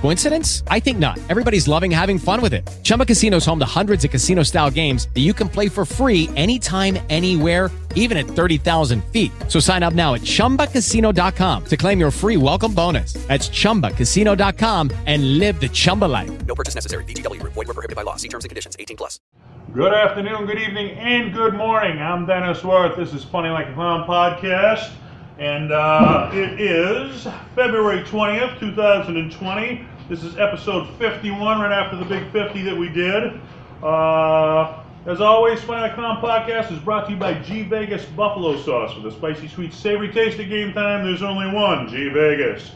Coincidence? I think not. Everybody's loving having fun with it. Chumba Casino is home to hundreds of casino style games that you can play for free anytime, anywhere, even at 30,000 feet. So sign up now at chumbacasino.com to claim your free welcome bonus. That's chumbacasino.com and live the Chumba life. No purchase necessary. VGW Group. Void were prohibited by law. See terms and conditions. 18 plus. Good afternoon, good evening, and good morning. I'm Dennis Worth. This is Funny Like a Clown podcast, and uh, it is February 20th, 2020. This is episode 51, right after the big 50 that we did. Uh, as always, a Clown podcast is brought to you by G Vegas Buffalo Sauce. For the spicy, sweet, savory taste of game time, there's only one, G Vegas.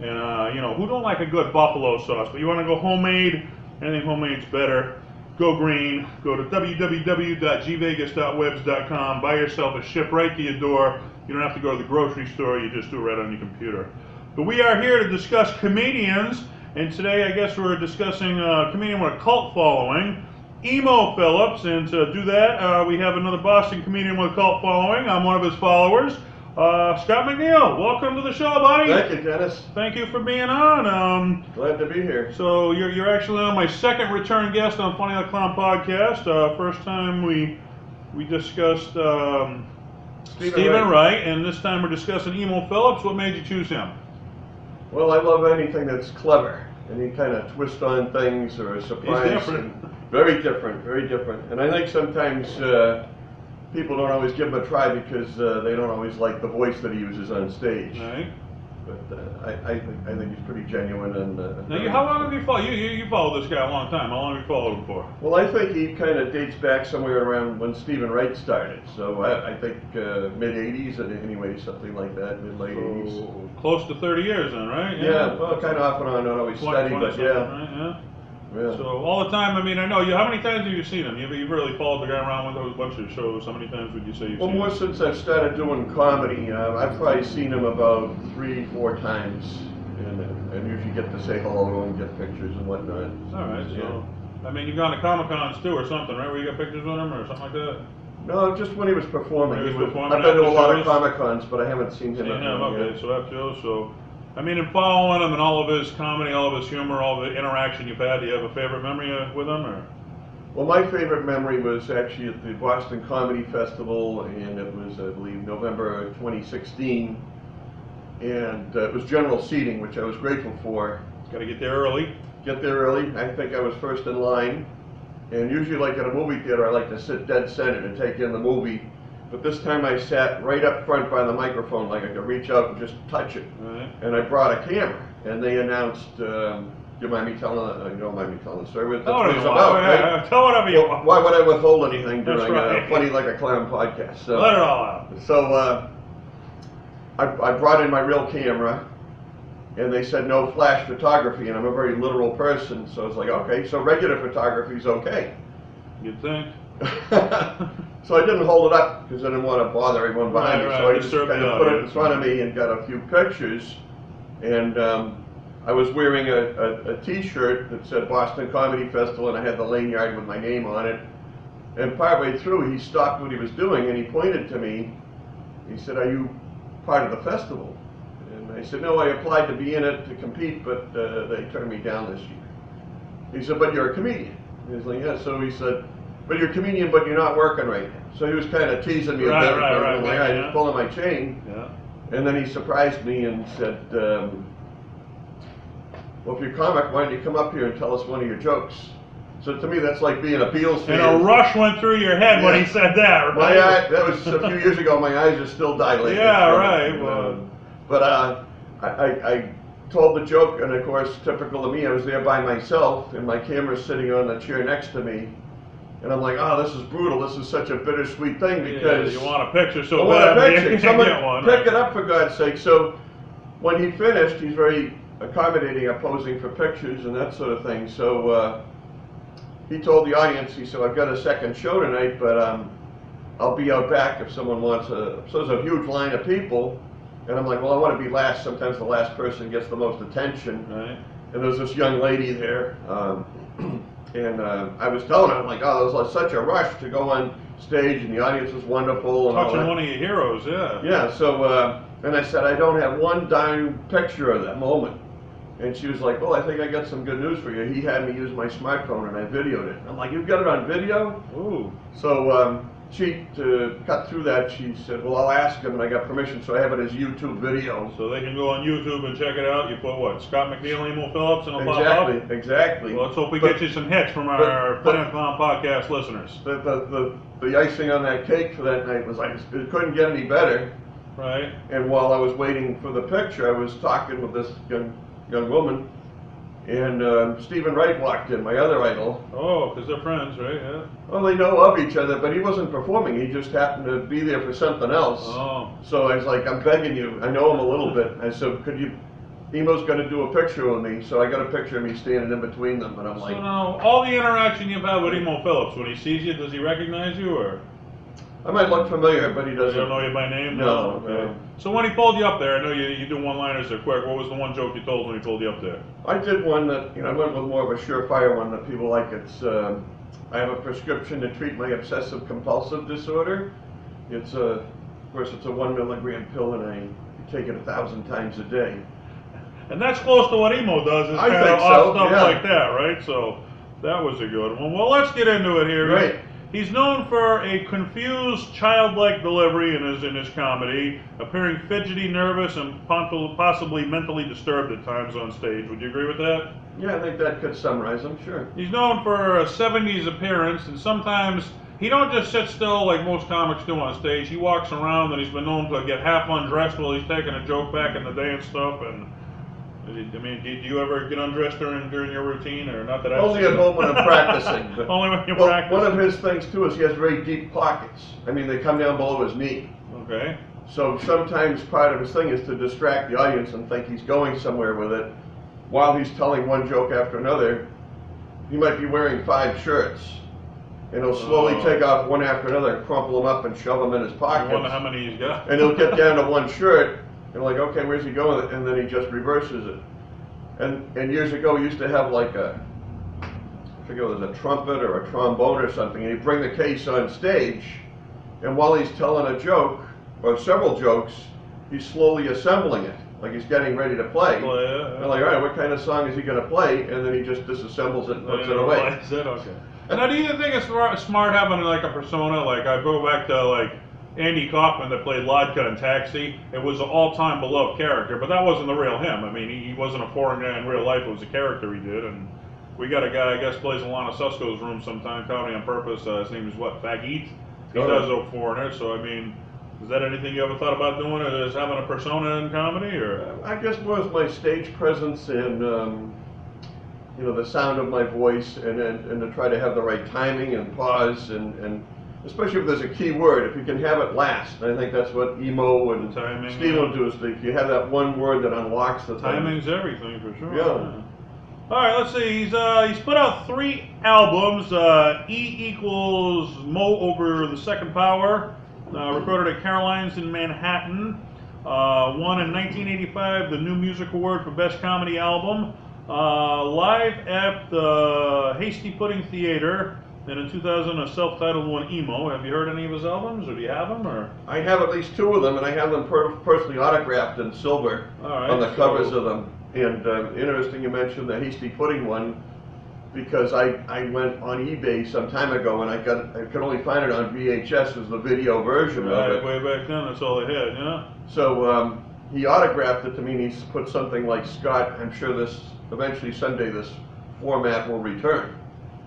And, uh, you know, who don't like a good buffalo sauce? But you want to go homemade, anything homemade's better. Go green. Go to www.gvegas.webs.com. Buy yourself a ship right to your door. You don't have to go to the grocery store. You just do it right on your computer. But we are here to discuss comedians. And today, I guess we're discussing a comedian with a cult following, Emo Phillips. And to do that, uh, we have another Boston comedian with a cult following. I'm one of his followers. Uh, Scott McNeil, welcome to the show, buddy. Thank you, Dennis. Thank you for being on. Um, Glad to be here. so you're, you're actually on my second return guest on Funny Like Clown podcast. Uh, first time we we discussed um, Steven Steven Wright. Wright, and this time we're discussing Emo Phillips. What made you choose him? Well, I love anything that's clever, any kind of twist on things or a surprise. different. Very different, very different. And I think sometimes uh, people don't always give him a try because uh, they don't always like the voice that he uses on stage. Right. But uh, I, I, think, I think he's pretty genuine and. Uh, Now, you, how long have you followed? You, you you followed this guy a long time. How long have you followed him for? Well, I think he kind of dates back somewhere around when Steven Wright started. So I, I think uh, mid 80s, and anyway, something like that, mid late 80s. So, close to 30 years then, right? Yeah, well, kind of off and on, not always 20, steady, 20 but something, yeah. right? Yeah. yeah. So all the time, I mean, I know you. How many times have you seen him? You've, you've really followed the guy around with a bunch of shows. How many times would you say you've Well, seen more him? since I've started doing comedy, uh, I've probably seen him about three, four times, and, uh, and usually get to say hello to him, get pictures and whatnot. All right, Yeah. so I mean, you've gone to Comic Cons too, or something, right? Where you got pictures with him, or something like that. No, just when he was performing. When he was performing I've been to a lot of? Comic Cons, but I haven't seen him. Seen him, okay, yet. so Joe. So, I mean, in following him and all of his comedy, all of his humor, all the interaction you've had, do you have a favorite memory uh, with him, or? Well, my favorite memory was actually at the Boston Comedy Festival, and it was, I believe, November 2016. And uh, it was general seating, which I was grateful for. Got to get there early. Get there early. I think I was first in line. And usually, like at a movie theater, I like to sit dead center and take in the movie. But this time I sat right up front by the microphone, like I could reach out and just touch it. Right. And I brought a camera, and they announced, um, do you mind me telling, uh, you don't mind me telling the story? That's Tell what it's you about, right? Tell whatever you want. why would I withhold anything That's during right. a Funny Like a Clown podcast? So, Let it all out. so uh, I, I brought in my real camera, and they said no flash photography, and I'm a very literal person, so I was like, okay, so regular photography is okay. You'd think. so I didn't hold it up because I didn't want to bother everyone behind Right, me. right, So I just kind the of put it in audience. front of me and got a few pictures. And um, I was wearing a, a, a T-shirt that said Boston Comedy Festival, and I had the lanyard with my name on it. And partway through, he stopped what he was doing and he pointed to me. He said, "Are you part of the festival?" And I said, "No, I applied to be in it to compete, but uh, they turned me down this year." He said, "But you're a comedian." He's like, "Yeah." So he said, "But you're comedian, but you're not working right now." So he was kind of teasing me Right, a bit. right, right, I'm like, right, "I yeah. pulling my chain." Yeah. And then he surprised me and said, um, "Well, if you're comic, why don't you come up here and tell us one of your jokes?" So to me, that's like being a Beatles fan. And a rush went through your head when he said that? My eye, that was a few years ago. My eyes are still dilated. Yeah, it, right, well. know. But uh, I, I, I told the joke, and of course, typical of me, I was there by myself, and my camera's sitting on the chair next to me. And I'm like, oh, this is brutal. This is such a bittersweet thing Yeah, because you want a picture I so want bad, a picture. Someone get one. pick it up for God's sake. So when he finished, he's very accommodating posing for pictures and that sort of thing. So uh, he told the audience, he said, I've got a second show tonight, but um, I'll be out back if someone wants a. So there's a huge line of people. And I'm like, well, I want to be last. Sometimes the last person gets the most attention. Right. And there's this young lady there. Um, and uh, I was telling him like, oh, it was like such a rush to go on stage, and the audience was wonderful and all Touching that. one of your heroes, yeah. Yeah, so, uh, and I said, I don't have one darn picture of that moment. And she was like, well, I think I got some good news for you. He had me use my smartphone and I videoed it. I'm like, you've got it on video? Ooh. So um, she, to cut through that, she said, well, I'll ask him and I got permission, so I have it as YouTube video. So they can go on YouTube and check it out. You put what? Scott McNeil, Emo Phillips, and it'll pop Exactly, up. exactly. Well, let's hope we But get you some hits from our but- Planet Clown podcast listeners. The, the, the, the icing on that cake for that night was like, it couldn't get any better. Right? And while I was waiting for the picture, I was talking with this young, young woman. And um, Steven Wright walked in, my other idol. Oh, because they're friends, right? Yeah. Well, they know of each other, but he wasn't performing. He just happened to be there for something else. Oh. So I was like, I'm begging you. I know him a little bit. I said, could you? Emo's going to do a picture with me. So I got a picture of me standing in between them, and I'm So like, now, all the interaction you've had with Emo Phillips, when he sees you, does he recognize you, or I might look familiar, but he does doesn't. he know you by name? No, Okay. no. So when he pulled you up there, I know you, you do one-liners there quick. What was the one joke you told when he pulled you up there? I did one that you know I went with more of a surefire one that people like. It's um, I have a prescription to treat my obsessive compulsive disorder. It's a, of course, it's a one milligram pill, and I take it a thousand times a day. And that's close to what emo does. Is I kind of think so, stuff yeah. like that, right? So that was a good one. Well, let's get into it here. Right. He's known for a confused, childlike delivery in his in his comedy, appearing fidgety, nervous, and possibly mentally disturbed at times on stage. Would you agree with that? Yeah, I think that could summarize him, Sure. He's known for a 70s appearance, and sometimes he don't just sit still like most comics do on stage. He walks around, and he's been known to get half undressed while he's taking a joke back in the day and stuff. And I mean, do you ever get undressed during during your routine, or not that I've Only at home when I'm practicing. But, Only when you're well, practice. one of his things too is he has very deep pockets. I mean, they come down below his knee. Okay. So sometimes part of his thing is to distract the audience and think he's going somewhere with it. While he's telling one joke after another, he might be wearing five shirts. And he'll slowly Oh. take off one after another crumple them up and shove them in his pockets. I wonder how many he's got. And he'll get down to one shirt and like, okay, where's he going? And then he just reverses it. And and years ago, he used to have like a, I forget whether it was a trumpet or a trombone or something, and he'd bring the case on stage, and while he's telling a joke or several jokes, he's slowly assembling it, like he's getting ready to play. Oh, well, yeah, And like, all right, what kind of song is he going to play? And then he just disassembles it and puts it away. It okay? Now, do you think it's smart, smart having like a persona? Like I go back to like Andy Kaufman that played Latka in Taxi. It was an all-time beloved character, but that wasn't the real him. I mean, he, he wasn't a foreign guy in real life. It was a character he did, and we got a guy I guess plays in Lana Susko's room sometime, comedy on purpose. Uh, his name is what? Fagit. He does a foreigner. So I mean, is that anything you ever thought about doing? Is having a persona in comedy, or? I guess with my stage presence and um, you know the sound of my voice, and, and and to try to have the right timing and pause, and and especially if there's a key word, if you can have it last. I think that's what emo and Timing, Steve yeah. will do is if you have that one word that unlocks the thing. Timing's everything for sure. Yeah. All right, let's see. He's uh, he's put out three albums. Uh, e equals Mo over the Second Power, uh, recorded at Caroline's in Manhattan. Uh, won in 1985 the New Music Award for Best Comedy Album. Uh, live at the Hasty Pudding Theater. And in 2000, a self-titled one, Emo. Have you heard any of his albums, or do you have them, or? I have at least two of them, and I have them per- personally autographed in silver right, on the so- covers of them. And um, interesting you mentioned the hasty pudding one because I, I went on eBay some time ago and I got I could only find it on VHS as the video version Right, of it. way back then, that's all they had, yeah. So um, he autographed it to me and he's put something like Scott. I'm sure this eventually someday this format will return.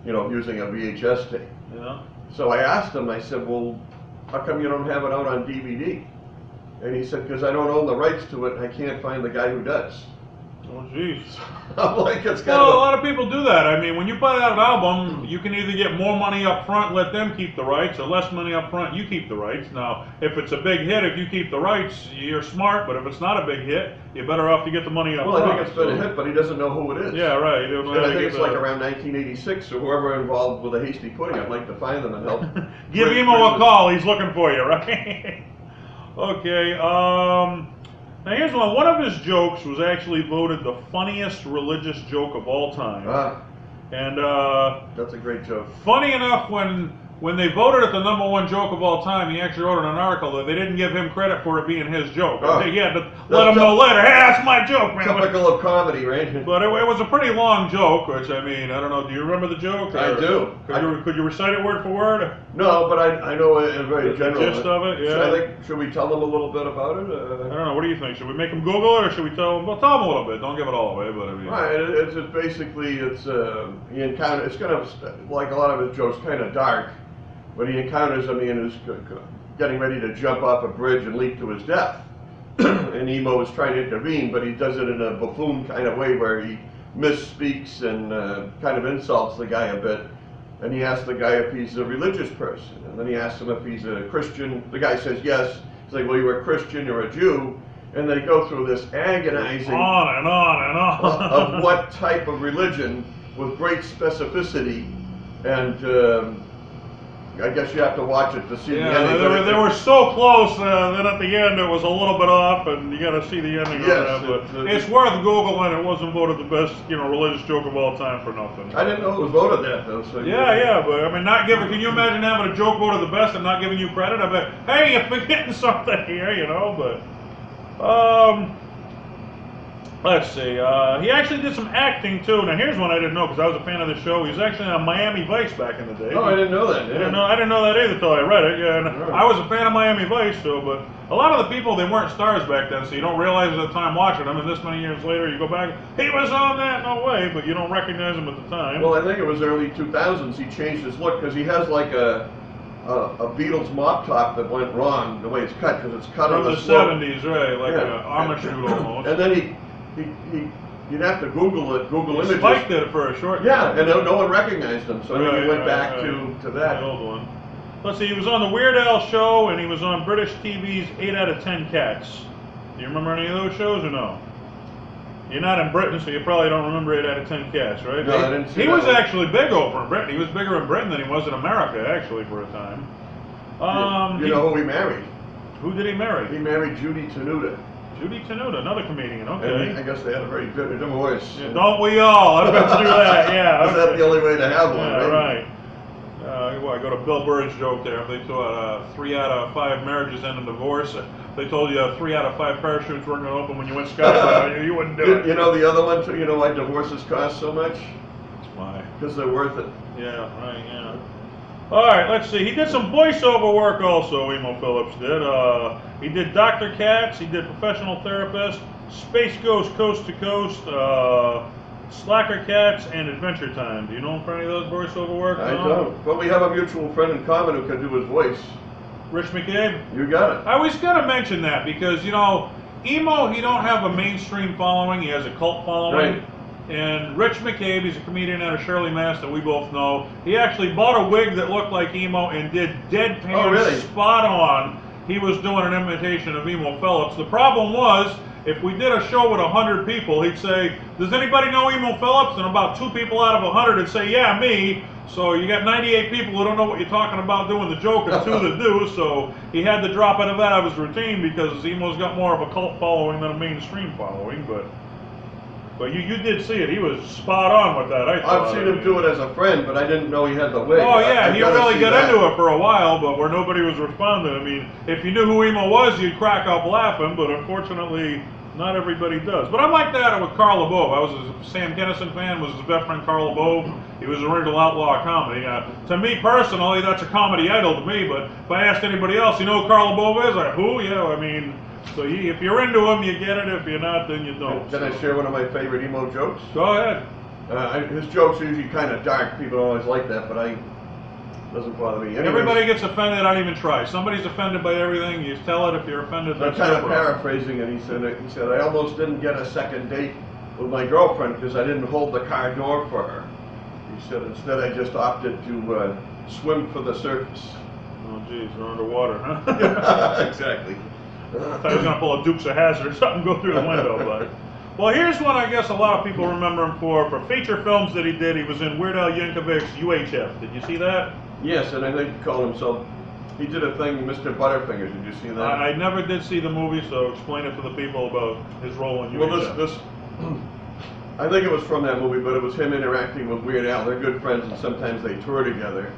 You know, using a VHS tape. Yeah. So I asked him, I said, well, how come you don't have it out on DVD? And he said, because I don't own the rights to it and I can't find the guy who does. Oh, jeez. I'm like, it's kind Well, a of lot of people do that. I mean, when you put out an album, you can either get more money up front, let them keep the rights, or less money up front, you keep the rights. Now, if it's a big hit, if you keep the rights, you're smart. But if it's not a big hit, you're better off to get the money up front. Well, I think it's been a hit, but he doesn't know who it is. Yeah, right. You don't know And I think it's like around 1986, so whoever involved with the hasty pudding, I'd like to find them and help. Give Emo a call. He's looking for you, right? okay. Um, now here's one. One of his jokes was actually voted the funniest religious joke of all time. Ah, And uh, That's a great joke. funny enough, when when they voted it the number one joke of all time, he actually wrote in an article that they didn't give him credit for it being his joke. Oh. He had to let him know later, hey, that's my joke, man. Typical of comedy, right? But it, it was a pretty long joke, which I mean, I don't know. Do you remember the joke? I do. Could, I- you, could you recite it word for word? No, but I, I know a very The general. gist of it, Should, yeah. I think, should we tell them a little bit about it? I Uh, don't know. What do you think? Should we make them Google it, or should we tell them? Well, tell him a little bit. Don't give it all away, but I mean. right, it- it's, it's basically it's uh, he encounter it's kind of like a lot of his jokes, kind of dark, but he encounters I mean is g- g- getting ready to jump off a bridge and leap to his death, and Emo is trying to intervene, but he does it in a buffoon kind of way where he misspeaks and uh, kind of insults the guy a bit. And he asks the guy if he's a religious person. And then he asks him if he's a Christian. The guy says yes. He's like, well, you're a Christian, you're a Jew. And they go through this agonizing On and on and on. of what type of religion with great specificity. And um, I guess you have to watch it to see the Yeah, ending. they, but were, it- they were so close. Uh, then at the end, it was a little bit off, and you got to see the ending Yes, of that. But it- it- it's worth googling. It wasn't voted the best, you know, religious joke of all time for nothing. I didn't know it was voted that though. So Yeah, yeah, but I mean, not giving. Can you imagine having a joke voted the best and not giving you credit? I bet, hey, you're forgetting something here, you know. But, um, let's see. Uh, he actually did some acting too. Now, here's one I didn't know because I was a fan of the show. He was actually on Miami Vice back in the day. Oh, I didn't know that. I didn't know. I didn't know that either till I read it. Yeah. I was a fan of Miami Vice, so but a lot of the people they weren't stars back then, so you don't realize at the time watching them. And this many years later, you go back, he was on that, no way, but you don't recognize him at the time. Well, I think it was early 2000s. He changed his look because he has like a, a a Beatles mop top that went wrong the way it's cut because it's cut From on the the '70s, right? Like Yeah. a Amish dude almost. And then he, he, he, you'd have to Google it, Google images. Spike did it for a short. Yeah, and no, no one recognized him, so Right, he went right, back right. to, to The that. old one. Let's see. He was on the Weird Al show, and he was on British TV's Eight Out of Ten Cats. Do you remember any of those shows or no? You're not in Britain, so you probably don't remember Eight Out of Ten Cats, right? No, I didn't see He that was one. actually big over in Britain. He was bigger in Britain than he was in America, actually, for a time. Um, you he- know who he married? who did he marry? He married Judy Tenuta. Judy Tenuta, another comedian. And Okay. I guess they had a very good divorce. Yeah, don't we all? I bet you that. Yeah. Is that the only way to have one, Yeah, right? right. Uh, well, I go to Bill Burr's joke there. They thought uh, three out of five marriages end in divorce. They told you uh, three out of five parachutes weren't going to open when you went skydiving. you, you wouldn't do You, it. you know the other one too? You know why divorces cost so much? Why? Because they're worth it. Yeah, right, yeah. All right, let's see. He did some voiceover work also, Emo Phillips did. Uh, he did Dr. Katz, he did Professional Therapist, Space Ghost Coast to Coast, uh, Slacker Cats, and Adventure Time. Do you know him for any of those voiceover work? I No? don't. But we have a mutual friend in common who can do his voice. Rich McCabe? You got it. I was gonna mention that because you know, emo he don't have a mainstream following. He has a cult following. Right. And Rich McCabe, he's a comedian out of Shirley, Mass. that we both know. He actually bought a wig that looked like emo and did deadpan, Oh, really? spot on. He was doing an imitation of Emo Phillips. The problem was, if we did a show with hundred people, he'd say, "Does anybody know Emo Phillips?" And about two people out of hundred would say, "Yeah, me." So you got 98 people who don't know what you're talking about doing the joke, and two that do. So he had to drop out of that out of his routine because Emo's got more of a cult following than a mainstream following. But but you you did see it. He was spot on with that. I thought. I've seen him do it as a friend, but I didn't know he had the wig. Oh yeah, I've he really got that. into it for a while, but where nobody was responding. I mean, if you knew who Emo was, you'd crack up laughing. But unfortunately, not everybody does. But I'm like that with Carl LaBove. I was a Sam Kinison fan. Was his best friend Carl LaBove. He was a original outlaw comedy. Uh, to me personally, that's a comedy idol to me. But if I asked anybody else, you know who Carl LaBove is? Like who? Yeah, I mean. So you, if you're into him, you get it. If you're not, then you don't. Can I share one of my favorite emo jokes? Go ahead. Uh, I, his jokes are usually kind of dark. People don't always like that, but I doesn't bother me. Anyways, Everybody gets offended. I don't even try. Somebody's offended by everything. You tell it if you're offended. I'm kind of paraphrasing it. He said, he said, I almost didn't get a second date with my girlfriend because I didn't hold the car door for her. He said, instead I just opted to uh, swim for the surface. Oh, jeez, they're underwater, huh? exactly. I thought he was gonna pull a Dukes of Hazzard or something, go through the window, but. Well, here's one I guess a lot of people remember him for. For feature films that he did, he was in Weird Al Yankovic's UHF. Did you see that? Yes, and I think he called himself, he did a thing, Mr. Butterfingers. Did you see that? I, I never did see the movie, so explain it to the people about his role in UHF. Well, this, this, I think it was from that movie, but it was him interacting with Weird Al. They're good friends, and sometimes they tour together.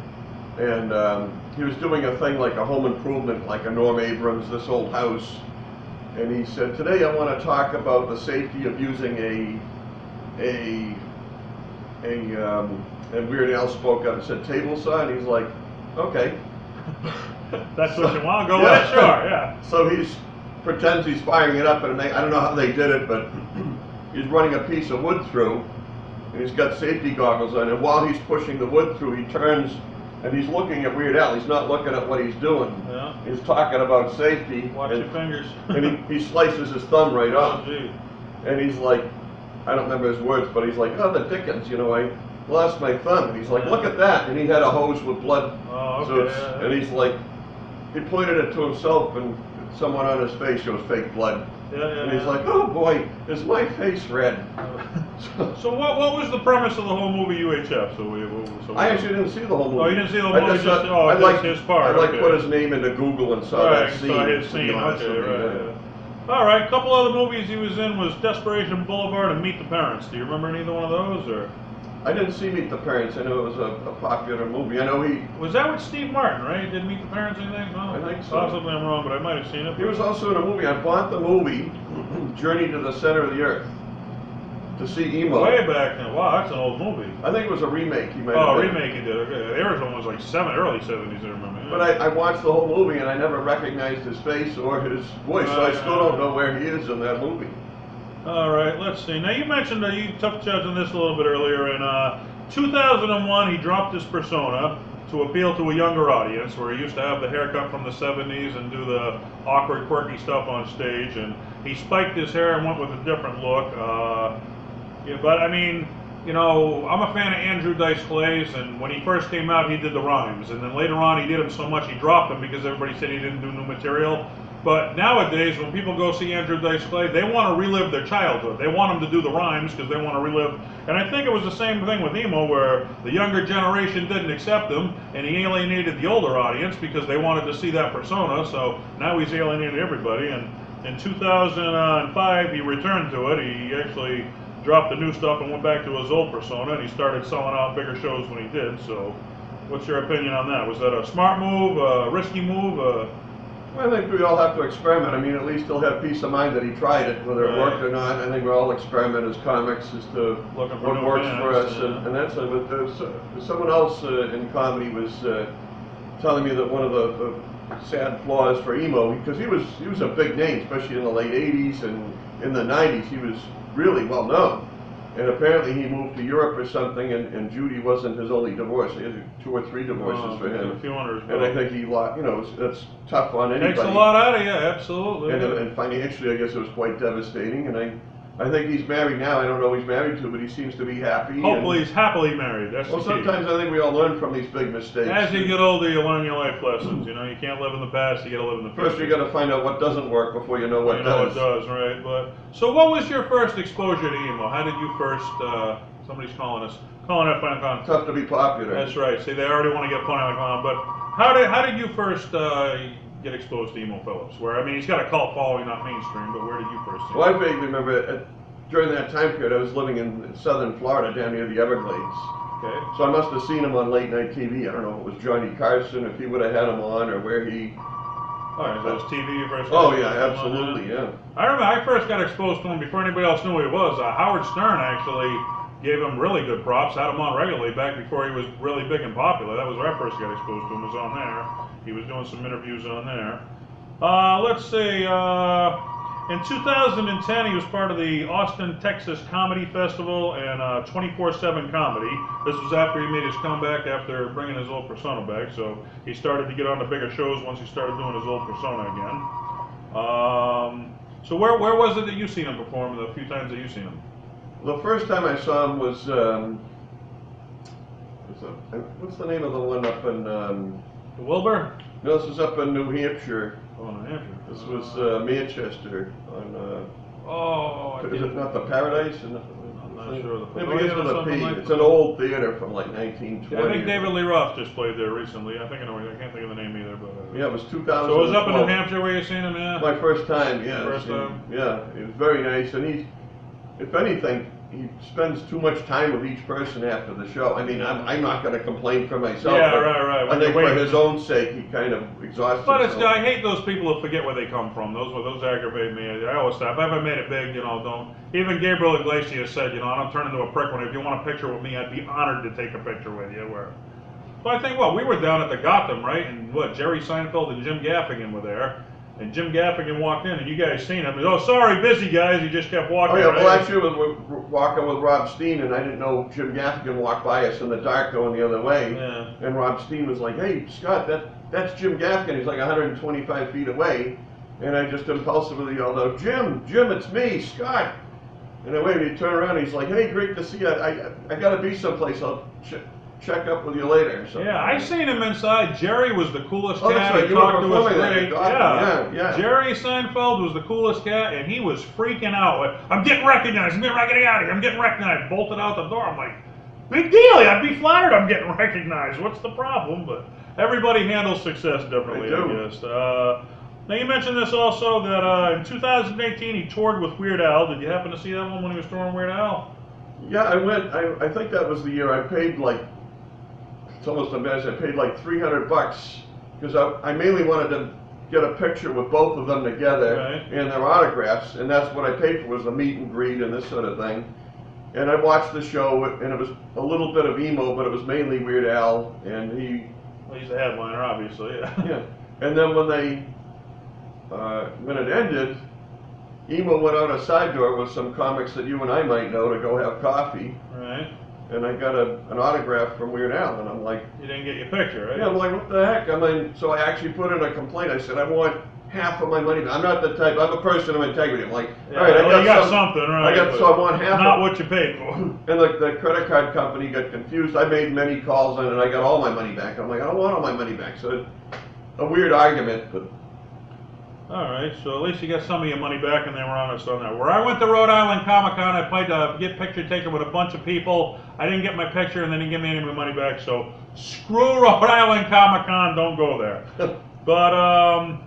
And um, he was doing a thing like a home improvement, like a Norm Abrams, this old house. And he said, "Today I want to talk about the safety of using a a a." Um, and Weird Al spoke up and said, "Table saw," and he's like, "Okay." That's what you want. Go Yeah. with it. Sure. Yeah. So he's pretends he's firing it up, and they, I don't know how they did it, but he's running a piece of wood through, and he's got safety goggles on. And while he's pushing the wood through, he turns and he's looking at Weird Al. He's not looking at what he's doing. Yeah. He's talking about safety. Watch and, your fingers. and he, he slices his thumb right oh, off, gee. and he's like, I don't remember his words, but he's like, "Oh, the Dickens, you know, I lost my thumb." And he's like, "Look at that!" And he had a hose with blood. Oh, okay. yeah, and he's like, he pointed it to himself, and someone on his face shows fake blood. Yeah, yeah, And he's yeah. like, oh boy, is my face red? So what, what was the premise of the whole movie UHF? So we, so I actually didn't see the whole movie. Oh, you didn't see the whole I movie, just just- oh, I just like his part, I like okay. put his name into Google and saw right, that scene. saw his scene. Okay, right. yeah. All right. A couple other movies he was in was Desperation Boulevard and Meet the Parents. Do you remember either one of those, or I didn't see Meet the Parents. I know it was a, a popular movie. I know he was that with Steve Martin? Right? Did Meet the Parents anything? No, oh, I think so. Possibly I'm wrong, but I might have seen it. he was also in a movie. I bought the movie Journey to the Center of the Earth to see emo. way back then. Wow, that's an old movie. I think it was a remake. He might Oh, remake he did. Okay, the original was like seven, early seventies. I remember. yeah. But I, I watched the whole movie and I never recognized his face or his voice, so I uh, still don't know where he is in that movie. All right, let's see. Now you mentioned that you took judge on this a little bit earlier. In uh, 2001, he dropped his persona to appeal to a younger audience, where he used to have the haircut from the 70s and do the awkward, quirky stuff on stage, and he spiked his hair and went with a different look. Uh, yeah, but I mean, you know, I'm a fan of Andrew Dice Clay's, and when he first came out, he did the rhymes, and then later on, he did them so much he dropped them because everybody said he didn't do new material. But nowadays, when people go see Andrew Dice Clay, they want to relive their childhood. They want him to do the rhymes because they want to relive. And I think it was the same thing with emo, where the younger generation didn't accept him, and he alienated the older audience because they wanted to see that persona. So now he's alienated everybody. And in 2005, he returned to it. He actually dropped the new stuff and went back to his old persona, and he started selling out bigger shows when he did. So, what's your opinion on that? Was that a smart move, a risky move? Well, I think we all have to experiment. I mean, at least he'll have peace of mind that he tried it, whether it worked or not. I think we all experiment as comics as to Looking for what new works for us, yeah. and, and that's it. But there's, uh, someone else uh, in comedy was uh, telling me that one of the, the sad flaws for emo, because he was he was a big name, especially in the late '80s and in the '90s, he was really well known. And apparently he moved to Europe or something, and, and Judy wasn't his only divorce. He had two or three divorces uh, for him. A few hundred. And I think he, lo- you know, it's, it's tough on anybody. Takes a lot out of you, absolutely. And, and financially, I guess it was quite devastating. And I, I think he's married now. I don't know who he's married to, but he seems to be happy. and- Hopefully, he's happily married. That's well, the key. sometimes I think we all learn from these big mistakes. As you get older, you learn your life lessons. You know, you can't live in the past. You got to live in the future. First, you got to find out what doesn't work before you know what you know does. it does, right? But so, what was your first exposure to emo? How did you first? Uh, somebody's calling us, calling up on on- Tough to be popular. That's right. See, they already want to get funny like on. But how did how did you first uh, get exposed to emo Phillips? Where I mean, he's got a cult following, not mainstream. But where did you first? See Well, him? I vaguely remember at, during that time period, I was living in southern Florida, down near the Everglades. Okay. So I must have seen him on late night TV. I don't know if it was Johnny Carson, if he would have had him on, or where he. All right. So it was TV you first. Oh yeah, exposed to him on absolutely, yeah. I remember I first got exposed to him before anybody else knew who he was. Uh, Howard Stern actually gave him really good props, had him on regularly back before he was really big and popular. That was where I first got exposed to him, was on there. He was doing some interviews on there. Uh, let's see, uh, in 2010 he was part of the Austin, Texas Comedy Festival and uh, 24-7 Comedy. This was after he made his comeback after bringing his old persona back, so he started to get on the bigger shows once he started doing his old persona again. Um, so where, where was it that you seen him perform the few times that you seen him? The first time I saw him was, um, what's, the, what's the name of the one up in, um, Wilbur? no, this was up in New Hampshire. Oh, New Hampshire. This was uh, Manchester on, Oh, I uh, is it not the Paradise? And I'm not sure. The It begins with a P. like- It's an old theater from like 1920. Yeah, I think David Lee Roth just played there recently. I think I know. I can't think of the name either, but. Uh, Yeah, it was 2000. So it was up in New Hampshire where you seen him, yeah. My first time, yeah. First time? Yeah, it was very nice, and he, if anything, he spends too much time with each person after the show. I mean, I'm, I'm not going to complain for myself. Yeah, but right, right. I When think you're for waiting- his own sake, he kind of exhausts But it's, himself. I hate those people who forget where they come from. Those those aggravate me. I always say, if I ever made it big, you know, don't. Even Gabriel Iglesias said, you know, I don't turn into a prick when if you want a picture with me, I'd be honored to take a picture with you. Where, but I think well, we were down at the Gotham, right? And what Jerry Seinfeld and Jim Gaffigan were there. And Jim Gaffigan walked in, and you guys seen him. Oh, sorry, busy guys. He just kept walking. Oh yeah, well actually, was we're walking with Rob Steen, and I didn't know Jim Gaffigan walked by us in the dark going the other way. Yeah. And Rob Steen was like, "Hey, Scott, that that's Jim Gaffigan. He's like 125 feet away." And I just impulsively yelled out, "Jim, Jim, it's me, Scott." And I waited. He turned around. He's like, "Hey, great to see you. I I, I got to be someplace. I'll check up with you later." So, Yeah, I seen him inside. Jerry was the coolest Oh, cat. right, He you talked to us great. at Gotham. Yeah, yeah. Jerry Seinfeld was the coolest cat, and he was freaking out. I'm getting recognized. I'm getting getting out of here. I'm getting recognized. Bolted out the door. I'm like, big deal. I'd be flattered. I'm getting recognized. What's the problem? But everybody handles success differently, They I guess. Uh, now you mentioned this also that uh, in 2018 he toured with Weird Al. Did you happen to see that one when he was touring Weird Al? Yeah, I went. I, I think that was the year I paid like. It's almost embarrassing. I paid like 300 bucks because I, I mainly wanted to get a picture with both of them together Right. and their autographs, and that's what I paid for was the meet and greet and this sort of thing. And I watched the show, and it was a little bit of emo, but it was mainly Weird Al, and he Well, he's the headliner, obviously. yeah. And then when they, uh, when it ended, Emo went out a side door with some comics that you and I might know to go have coffee, right. And I got a, an autograph from Weird Al, and I'm like, You didn't get your picture, right? yeah, I'm like, what the heck? I mean, so I actually put in a complaint. I said, I want half of my money. Back. I'm not the type. I'm a person of integrity. I'm like, Yeah, all right, I got, you got some- something, right? I got, but so I want half. Not of, what you paid for. and the, the credit card company got confused. I made many calls on it, and I got all my money back. I'm like, I don't want all my money back. So a weird argument, but All right, so at least you got some of your money back, and they were honest on that. Where I went to Rhode Island Comic Con, I played to get picture taken with a bunch of people. I didn't get my picture, and then they didn't give me any of my money back. So screw Rhode Island Comic Con, don't go there. But um,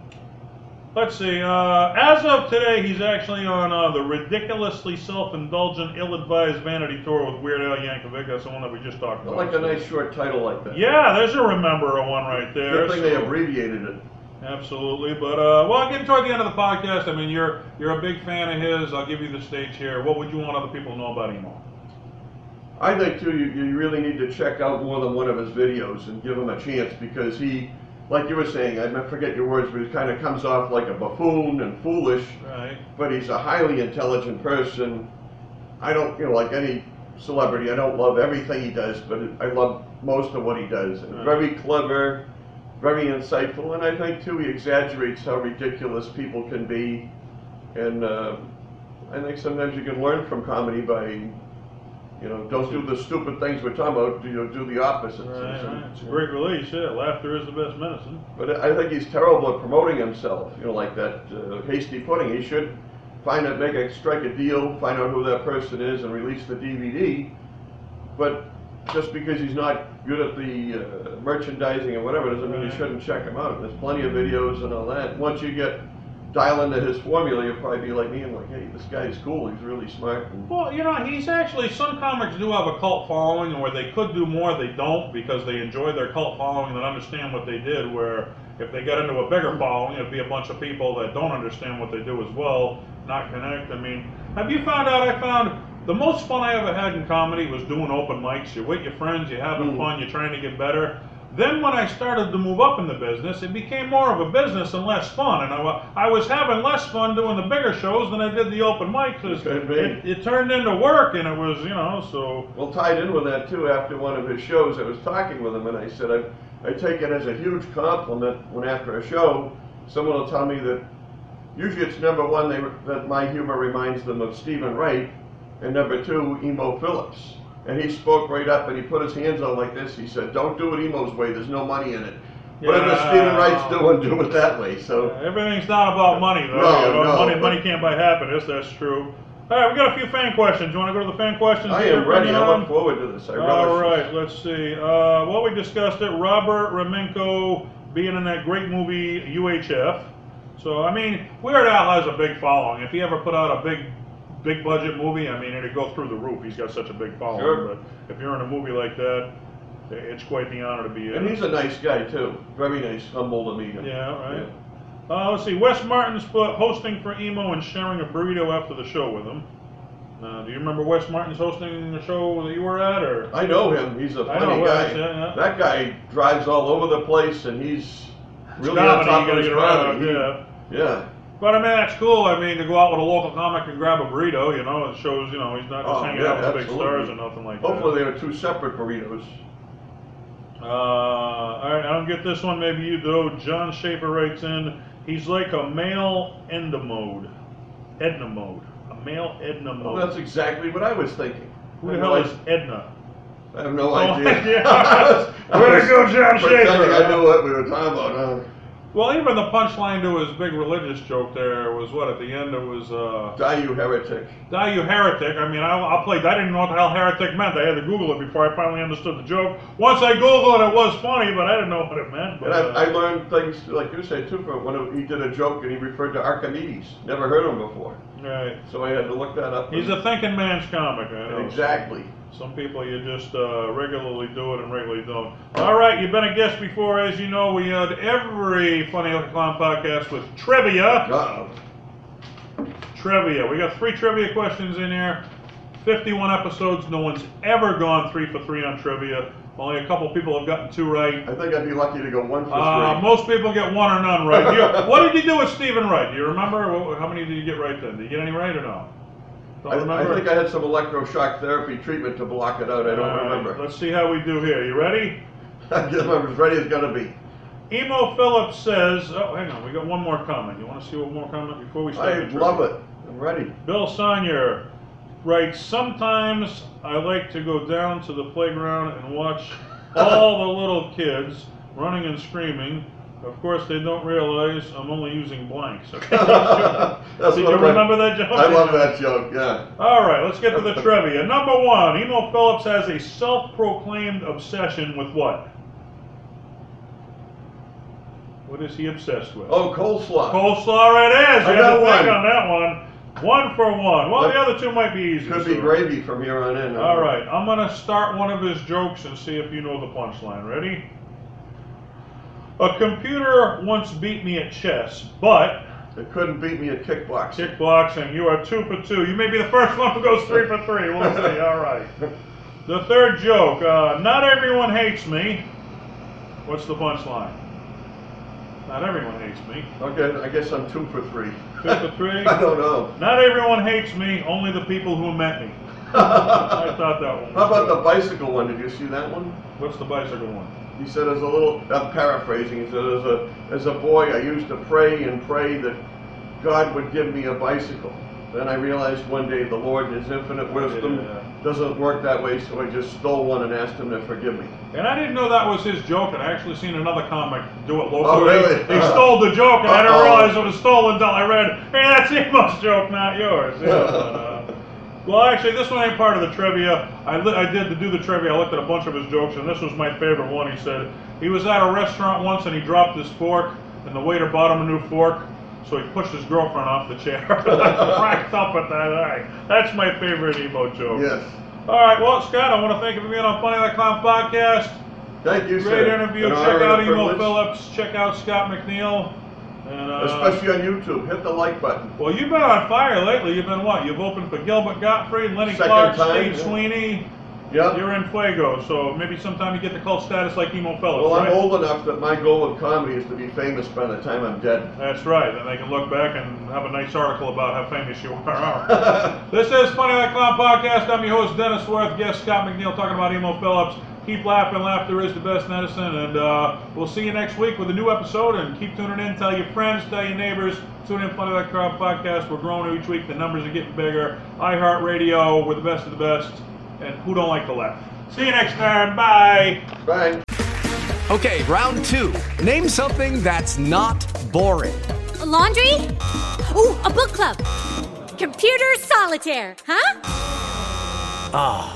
let's see. Uh, as of today, he's actually on uh, the ridiculously self-indulgent, ill-advised vanity tour with Weird Al Yankovic. That's the one that we just talked I about. like a nice short title like that. Yeah, there's a remember one right there. Good thing they abbreviated it. Absolutely, but uh, well, getting toward the end of the podcast, I mean, you're you're a big fan of his. I'll give you the stage here. What would you want other people to know about Emo? I think too, you, you really need to check out more than one of his videos and give him a chance because he, like you were saying, I forget your words, but he kind of comes off like a buffoon and foolish, Right. but he's a highly intelligent person. I don't, you know, like any celebrity, I don't love everything he does, but I love most of what he does. And Right. very clever, very insightful, and I think too he exaggerates how ridiculous people can be. And uh, I think sometimes you can learn from comedy by, you know, don't do the stupid things we're talking about. You know, do the opposite. Right, right. It's a great release. Yeah, laughter is the best medicine. But I think he's terrible at promoting himself. You know, like that uh, hasty pudding. He should find out, make a strike a deal, find out who that person is, and release the DVD. But just because he's not good at the uh, merchandising or whatever doesn't mean you shouldn't check him out. There's plenty of videos and all that. Once you get dial into his formula, you'll probably be like me and like, hey, this guy's cool. He's really smart. Well, you know, he's actually some comics do have a cult following, where they could do more, they don't because they enjoy their cult following and understand what they did. Where if they get into a bigger following, it'd be a bunch of people that don't understand what they do as well, not connect. I mean, have you found out? I found the most fun I ever had in comedy was doing open mics. You're with your friends, you're having Mm. fun, you're trying to get better. Then when I started to move up in the business, it became more of a business and less fun. And I, I was having less fun doing the bigger shows than I did the open mics. be. It, it turned into work, and it was, you know, so. Well, tied in with that too, after one of his shows, I was talking with him and I said, I, I take it as a huge compliment when after a show, someone will tell me that usually it's number one, they, that my humor reminds them of Steven Wright, and number two, Emo Phillips. And he spoke right up and he put his hands out like this. He said, don't do it Emo's way, there's no money in it. Whatever Yeah. Steven Wright's doing, do it that way. So, Everything's not about money, though. No, you know, no, money, money can't buy happiness. That's true. All right, we got a few fan questions. You want to go to the fan questions? I am ready. I look forward to this. I All right, let's see. Uh, well, we discussed it. Robert Remenko being in that great movie UHF. So, I mean, Weird Al has a big following. If he ever put out a big, big budget movie, I mean, it'd go through the roof. He's got such a big following. Sure. But if you're in a movie like that, it's quite the honor to be in. And he's a nice guy too. Very nice, humble to meet him. Yeah, right. Uh, let's see. Wes Martin's hosting for emo and sharing a burrito after the show with him. Uh, do you remember Wes Martin's hosting the show that you were at, or? I know him. He's a funny guy. Yeah, yeah. That guy drives all over the place, and he's really on comedy, top of his get around, comedy. yeah. Yeah. But I mean, that's cool. I mean, to go out with a local comic and grab a burrito, you know, it shows, you know, he's not just Oh, hanging yeah, out with the big absolutely. stars or nothing like that. Hopefully, they are two separate burritos. that. Uh, all right, I don't get this one. Maybe you do. John Schaefer writes in, he's like a male Edna Mode. Edna mode. A male Edna Well, mode. that's exactly what I was thinking. Who the hell is Edna? I have no Oh, idea. yeah. I was- I Way to was go, John pretending Schaefer. I knew what we were talking about. Huh? Well, even the punchline to his big religious joke there was what? At the end, it was, uh, Die, you heretic. Die you heretic. I mean, I, I played. I didn't know what the hell heretic meant. I had to Google it before I finally understood the joke. Once I Googled it, it was funny, but I didn't know what it meant. But, And I, I uh, learned things like you say too from when he did a joke and he referred to Archimedes. Never heard him before, right. so I had to look that up. He's a thinking man's comic. I know. exactly. Some people you just uh, regularly do it and regularly don't. All right, you've been a guest before, as you know. We had every Funny a Clown podcast with trivia. Uh-oh. Trivia. We got three trivia questions in here. 51 episodes. No one's ever gone three for three on trivia. Only a couple people have gotten two right. I think I'd be lucky to go one for Uh, three. most people get one or none right. You- what did you do with Steven Wright? Do you remember? How many did you get right then? Did you get any right or no? Don't I, I remember? think I had some electroshock therapy treatment to block it out. I don't right, remember. Let's see how we do here. You ready? I'm as ready as gonna be. Emo Phillips says, oh, hang on, we got one more comment. You want to see one more comment before we start? I the trivia? love it. I'm ready. Bill Sonyer writes, sometimes I like to go down to the playground and watch all the little kids running and screaming. Of course, they don't realize I'm only using blanks. Okay? That's Did you remember that joke? I love that joke. Yeah. All right, let's get to the trivia. Number one, Emo Phillips has a self-proclaimed obsession with what? What is he obsessed with? Oh, coleslaw. Coleslaw it is. I You had to got think one. on that one. One for one. Well, the other two might be easy. Could be so- gravy from here on in. All right, I'm gonna start one of his jokes and see if you know the punchline. Ready? A computer once beat me at chess, but It couldn't beat me at kickboxing. kickboxing, you are two for two. You may be the first one who goes three for three. We'll see. All right. The third joke. Uh, not everyone hates me. What's the punchline? Not everyone hates me. Okay, I guess I'm two for three. Two for three. I don't know. Not everyone hates me. Only the people who met me. I How thought that one. Was about the bicycle one? Did you see that one? What's the bicycle one? He said, as a little, I'm paraphrasing, he said, as a, as a boy, I used to pray and pray that God would give me a bicycle. Then I realized one day the Lord, in His infinite wisdom, Yeah. doesn't work that way, so I just stole one and asked Him to forgive me. And I didn't know that was his joke, and I actually seen another comic do it locally. Oh, really? He stole the joke, and I didn't realize it was stolen until I read, hey, that's Emo's joke, not yours. Yeah, uh, well, actually, this one ain't part of the trivia. I, li- I did to do the trivia. I looked at a bunch of his jokes, and this was my favorite one. He said he was at a restaurant once, and he dropped his fork, and the waiter bought him a new fork. So he pushed his girlfriend off the chair. Cracked up at that. All right. That's my favorite emo joke. Yes. All right, well, Scott, I want to thank you for being on Funny Like Clown podcast. Thank you, Great sir. interview. An Check honor out a Emo privilege. Phillips. Check out Scott McNeil. And uh, Especially on YouTube. Hit the like button. well, you've been on fire lately. You've been what? You've opened for Gilbert Gottfried, Lenny Second Clark, time, Steve yeah. Sweeney. Yep. You're in Fuego, so maybe sometime you get the cult status like Emo Phillips, Well, I'm old enough that my goal of comedy is to be famous by the time I'm dead. That's right. Then they can look back and have a nice article about how famous you are. this is Funny Like Clown podcast. I'm your host Dennis Worth. Guest Scott McNeil talking about Emo Phillips. Keep laughing. Laughter is the best medicine. And uh, we'll see you next week with a new episode. And keep tuning in. Tell your friends. Tell your neighbors. Tune in Funny Like Clown podcast. We're growing each week. The numbers are getting bigger. iHeartRadio. We're the best of the best. And who don't like to laugh? See you next time. Bye. Bye. Okay, round two. Name something that's not boring. A laundry? Ooh, a book club. Computer solitaire, huh?